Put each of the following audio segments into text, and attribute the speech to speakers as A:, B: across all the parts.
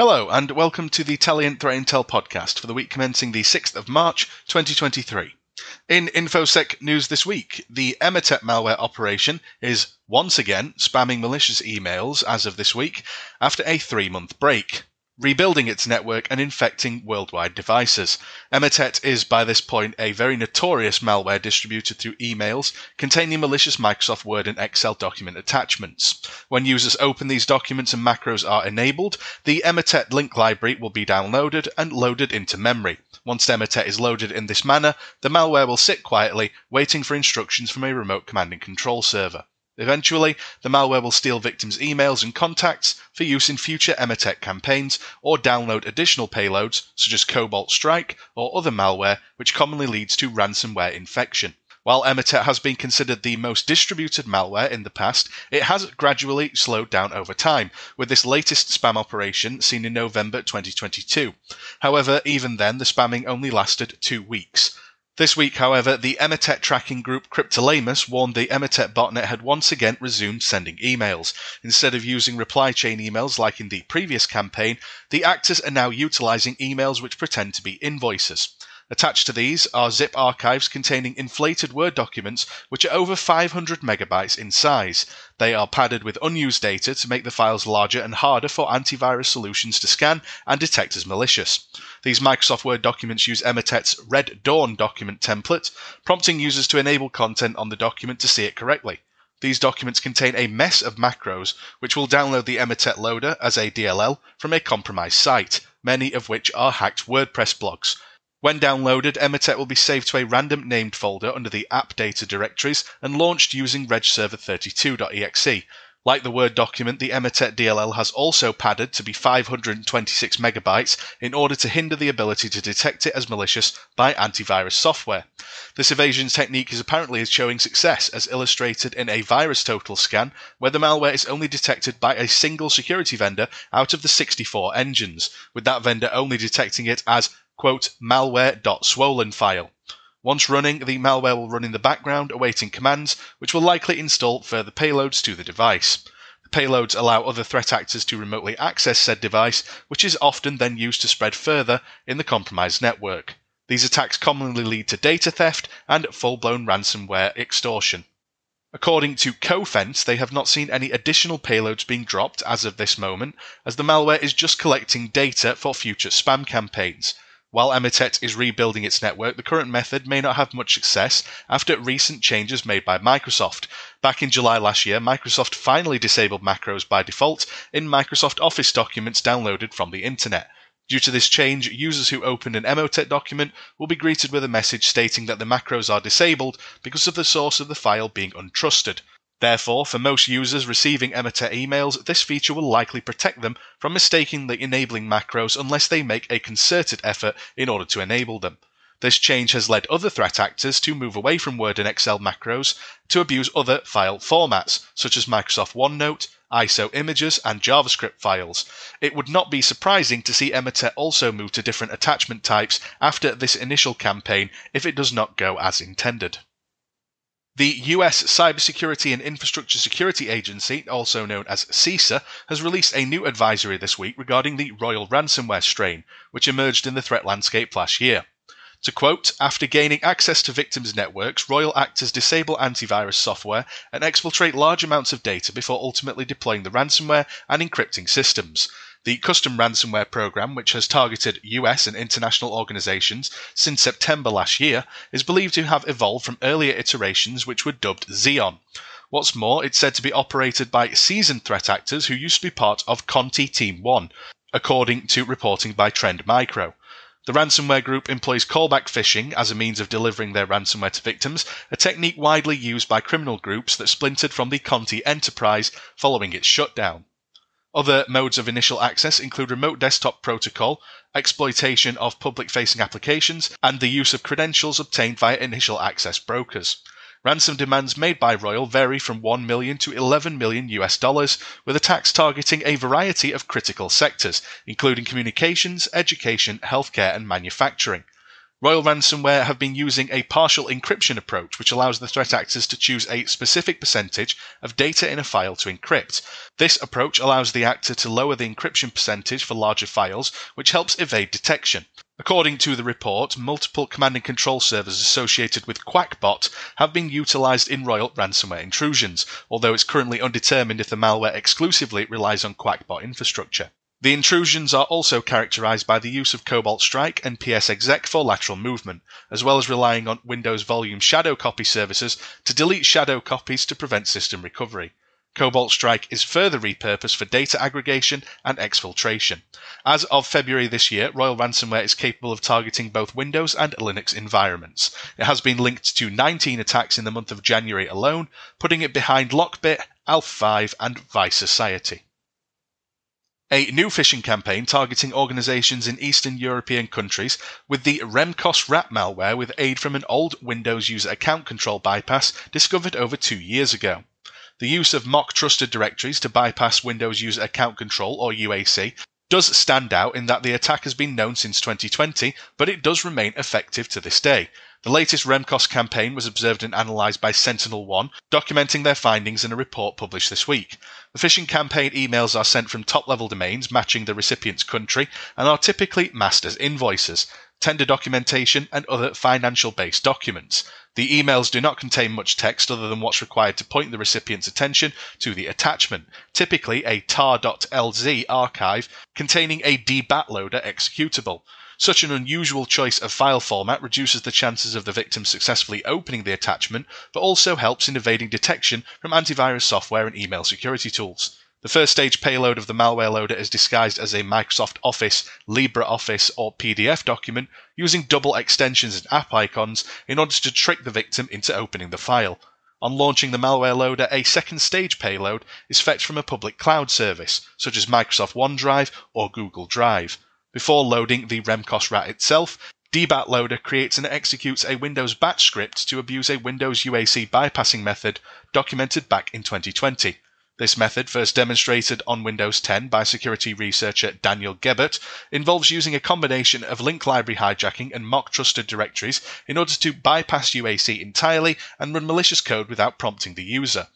A: Hello, and welcome to the Talion Threat Intel podcast for the week commencing the 6th of March 2023. In InfoSec news this week, the Emotet malware operation is once again spamming malicious emails as of this week after a three month break rebuilding its network and infecting worldwide devices. Emotet is by this point a very notorious malware distributed through emails containing malicious Microsoft Word and Excel document attachments. When users open these documents and macros are enabled, the Emotet link library will be downloaded and loaded into memory. Once Emotet is loaded in this manner, the malware will sit quietly, waiting for instructions from a remote command and control server. Eventually, the malware will steal victims' emails and contacts for use in future Emotet campaigns or download additional payloads such as Cobalt Strike or other malware, which commonly leads to ransomware infection. While Emotet has been considered the most distributed malware in the past, it has gradually slowed down over time, with this latest spam operation seen in November 2022. However, even then, the spamming only lasted two weeks. This week, however, the Emotet tracking group Cryptolaemus warned the Emotet botnet had once again resumed sending emails. Instead of using reply chain emails like in the previous campaign, the actors are now utilizing emails which pretend to be invoices. Attached to these are zip archives containing inflated Word documents which are over 500 megabytes in size. They are padded with unused data to make the files larger and harder for antivirus solutions to scan and detect as malicious. These Microsoft Word documents use Emotet's Red Dawn document template, prompting users to enable content on the document to see it correctly. These documents contain a mess of macros, which will download the Emotet loader as a DLL from a compromised site, many of which are hacked WordPress blogs. When downloaded, Emotet will be saved to a random named folder under the app data directories and launched using regserver32.exe. Like the Word document, the Emotet DLL has also padded to be 526 megabytes in order to hinder the ability to detect it as malicious by antivirus software. This evasion technique is apparently showing success, as illustrated in a VirusTotal scan, where the malware is only detected by a single security vendor out of the 64 engines, with that vendor only detecting it as quote, malware.swollen file. Once running, the malware will run in the background, awaiting commands, which will likely install further payloads to the device. The payloads allow other threat actors to remotely access said device, which is often then used to spread further in the compromised network. These attacks commonly lead to data theft and full blown ransomware extortion. According to Cofense, they have not seen any additional payloads being dropped as of this moment, as the malware is just collecting data for future spam campaigns. While Emotet is rebuilding its network, the current method may not have much success after recent changes made by Microsoft. Back in July last year, Microsoft finally disabled macros by default in Microsoft Office documents downloaded from the internet. Due to this change, users who open an Emotet document will be greeted with a message stating that the macros are disabled because of the source of the file being untrusted. Therefore, for most users receiving Emotet emails, this feature will likely protect them from mistakenly enabling macros unless they make a concerted effort in order to enable them. This change has led other threat actors to move away from Word and Excel macros to abuse other file formats, such as Microsoft OneNote, ISO images, and JavaScript files. It would not be surprising to see Emotet also move to different attachment types after this initial campaign if it does not go as intended. The US Cybersecurity and Infrastructure Security Agency, also known as CISA, has released a new advisory this week regarding the Royal ransomware strain, which emerged in the threat landscape last year. To quote, after gaining access to victims' networks, Royal actors disable antivirus software and exfiltrate large amounts of data before ultimately deploying the ransomware and encrypting systems. The custom ransomware program, which has targeted US and international organizations since September last year, is believed to have evolved from earlier iterations which were dubbed Zeon. What's more, it's said to be operated by seasoned threat actors who used to be part of Conti Team 1, according to reporting by Trend Micro. The ransomware group employs callback phishing as a means of delivering their ransomware to victims, a technique widely used by criminal groups that splintered from the Conti enterprise following its shutdown. Other modes of initial access include remote desktop protocol, exploitation of public facing applications, and the use of credentials obtained via initial access brokers. Ransom demands made by Royal vary from 1 million to 11 million US dollars, with attacks targeting a variety of critical sectors, including communications, education, healthcare, and manufacturing. Royal Ransomware have been using a partial encryption approach, which allows the threat actors to choose a specific percentage of data in a file to encrypt. This approach allows the actor to lower the encryption percentage for larger files, which helps evade detection. According to the report, multiple command and control servers associated with QakBot have been utilized in Royal ransomware intrusions, although it's currently undetermined if the malware exclusively relies on QakBot infrastructure. The intrusions are also characterized by the use of Cobalt Strike and PsExec for lateral movement, as well as relying on Windows Volume shadow copy services to delete shadow copies to prevent system recovery. Cobalt Strike is further repurposed for data aggregation and exfiltration. As of February this year, Royal Ransomware is capable of targeting both Windows and Linux environments. It has been linked to 19 attacks in the month of January alone, putting it behind Lockbit, ALPHV, and Vice Society. A new phishing campaign targeting organizations in Eastern European countries with the Remcos rat malware with aid from an old Windows user account control bypass discovered over two years ago. The use of mock trusted directories to bypass Windows User Account Control, or UAC, does stand out in that the attack has been known since 2020, but it does remain effective to this day. The latest Remcos campaign was observed and analysed by SentinelOne, documenting their findings in a report published this week. The phishing campaign emails are sent from top level domains matching the recipient's country and are typically masked as invoices tender documentation, and other financial based documents. The emails do not contain much text other than what's required to point the recipient's attention to the attachment, typically a tar.lz archive containing a DBatLoader executable. Such an unusual choice of file format reduces the chances of the victim successfully opening the attachment, but also helps in evading detection from antivirus software and email security tools. The first stage payload of the malware loader is disguised as a Microsoft Office, LibreOffice, or PDF document using double extensions and app icons in order to trick the victim into opening the file. On launching the malware loader, a second stage payload is fetched from a public cloud service, such as Microsoft OneDrive or Google Drive. Before loading the Remcos rat itself, DBatLoader creates and executes a Windows batch script to abuse a Windows UAC bypassing method documented back in 2020. This method, first demonstrated on Windows 10 by security researcher Daniel Gebert, involves using a combination of link library hijacking and mock trusted directories in order to bypass UAC entirely and run malicious code without prompting the user.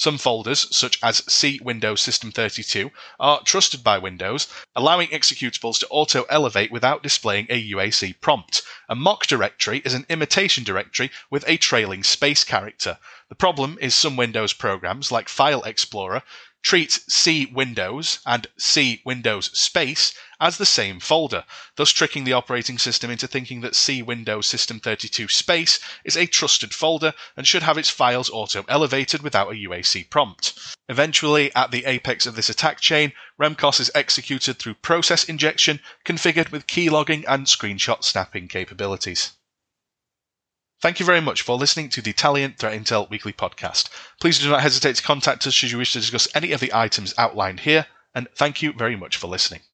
A: Some folders, such as C Windows System 32, are trusted by Windows, allowing executables to auto elevate without displaying a UAC prompt. A mock directory is an imitation directory with a trailing space character. The problem is some Windows programs, like File Explorer, treat C Windows and C Windows space as the same folder, thus tricking the operating system into thinking that C Windows System 32 space is a trusted folder and should have its files auto elevated without a UAC prompt. Eventually, at the apex of this attack chain, Remcos is executed through process injection configured with keylogging and screenshot snapping capabilities. Thank you very much for listening to the Talion Threat Intel Weekly Podcast. Please do not hesitate to contact us should you wish to discuss any of the items outlined here, and thank you very much for listening.